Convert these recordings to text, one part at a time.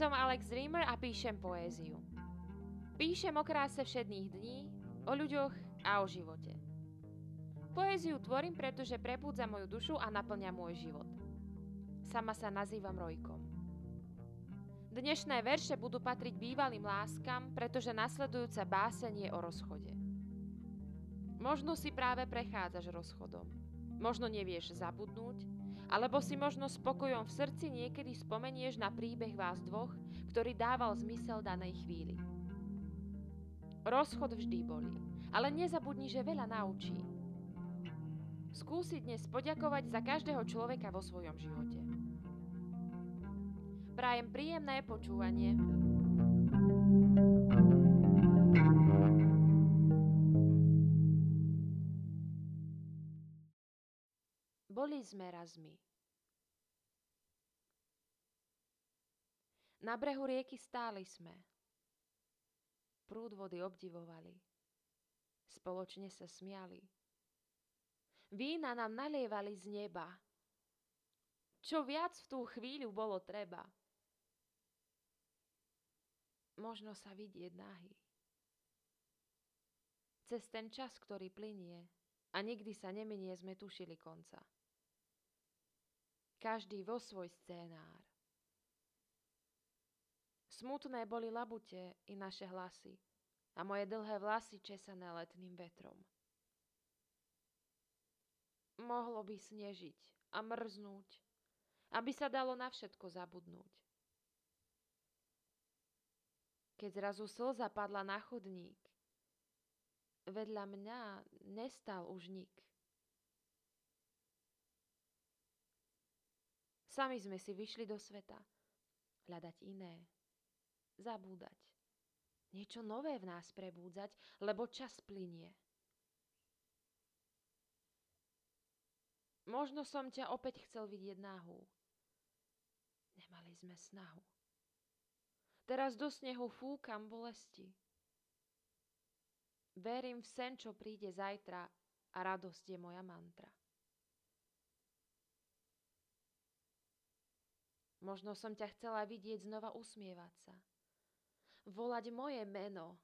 Som Alex Dreamer a píšem poéziu. Píšem o kráse všedných dní, o ľuďoch a o živote. Poéziu tvorím, pretože prebudza moju dušu a naplňa môj život. Sama sa nazývam Rojkom. Dnešné verše budú patriť bývalým láskam, pretože nasledujúca báseň je o rozchode. Možno si práve prechádzaš rozchodom. Možno nevieš zabudnúť, alebo si možno spokojom v srdci niekedy spomenieš na príbeh vás dvoch, ktorý dával zmysel danej chvíli. Rozchod vždy bolí, ale nezabudni, že veľa naučí. Skúsi dnes poďakovať za každého človeka vo svojom živote. Prajem príjemné počúvanie. Boli sme razmi. Na brehu rieky stáli sme. Prúd vody obdivovali. Spoločne sa smiali. Vína nám nalievali z neba. Čo viac v tú chvíľu bolo treba možno sa vidieť nahý. Cez ten čas, ktorý plinie a nikdy sa neminie, sme tušili konca. Každý vo svoj scénár. Smutné boli labute i naše hlasy a moje dlhé vlasy česané letným vetrom. Mohlo by snežiť a mrznúť, aby sa dalo na všetko zabudnúť keď zrazu slza padla na chodník. Vedľa mňa nestal už nik. Sami sme si vyšli do sveta. Hľadať iné. Zabúdať. Niečo nové v nás prebúdzať, lebo čas plinie. Možno som ťa opäť chcel vidieť nahú. Nemali sme snahu. Teraz do snehu fúkam bolesti. Verím v sen, čo príde zajtra a radosť je moja mantra. Možno som ťa chcela vidieť znova usmievať sa. Volať moje meno.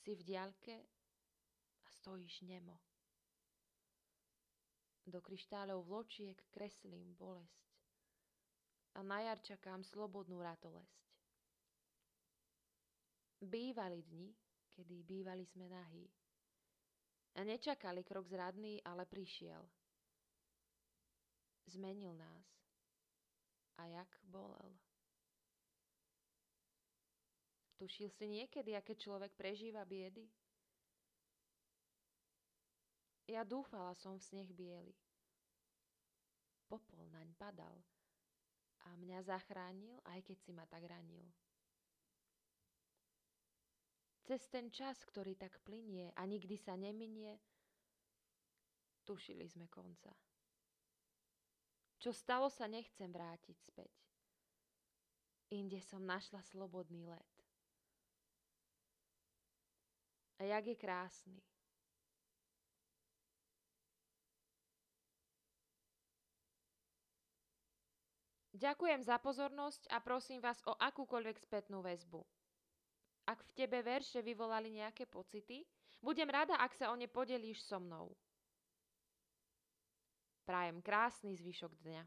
Si v diaľke a stojíš nemo. Do kryštáľov vločiek kreslím bolesť a na jar čakám slobodnú ratolesť. Bývali dni, kedy bývali sme nahí. A nečakali krok zradný, ale prišiel. Zmenil nás. A jak bolel. Tušil si niekedy, aké človek prežíva biedy? Ja dúfala som v sneh biely. Popol naň padal a mňa zachránil, aj keď si ma tak ranil. Cez ten čas, ktorý tak plinie a nikdy sa neminie, tušili sme konca. Čo stalo sa, nechcem vrátiť späť. Inde som našla slobodný let. A jak je krásny. Ďakujem za pozornosť a prosím vás o akúkoľvek spätnú väzbu. Ak v tebe verše vyvolali nejaké pocity, budem rada, ak sa o ne podelíš so mnou. Prajem krásny zvyšok dňa.